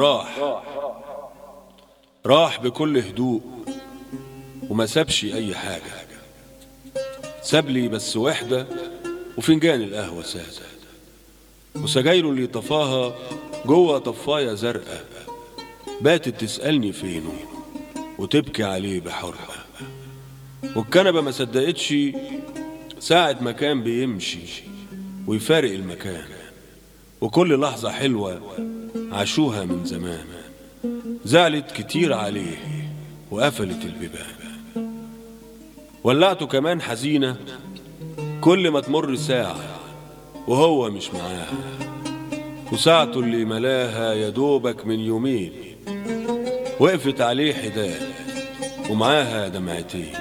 راح. راح بكل هدوء وما سابش أي حاجة. ساب لي بس وحدة وفنجان القهوة سادة. وسجايره اللي طفاها جوه طفاية زرقاء. باتت تسألني فينه وتبكي عليه بحرقة. والكنبة ما صدقتش ساعة ما كان بيمشي ويفارق المكان. وكل لحظة حلوة عاشوها من زمان. زعلت كتير عليه وقفلت البيبان ولعته كمان حزينة كل ما تمر ساعة وهو مش معاها. وساعته اللي ملاها يا دوبك من يومين. وقفت عليه حداد ومعاها دمعتين.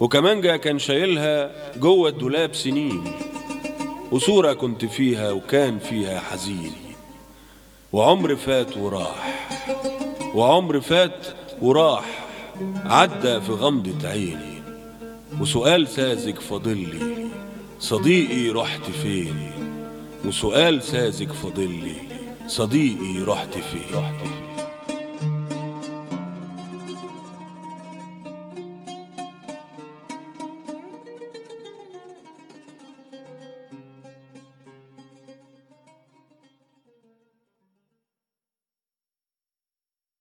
وكمانجا كان شايلها جوه الدولاب سنين. وصورة كنت فيها وكان فيها حزين. وعمر فات وراح. وعمر فات وراح عدى في غمضة عيني. وسؤال ساذج فاضلي صديقي رحت فين؟ وسؤال ساذج فاضلي صديقي رحت فين؟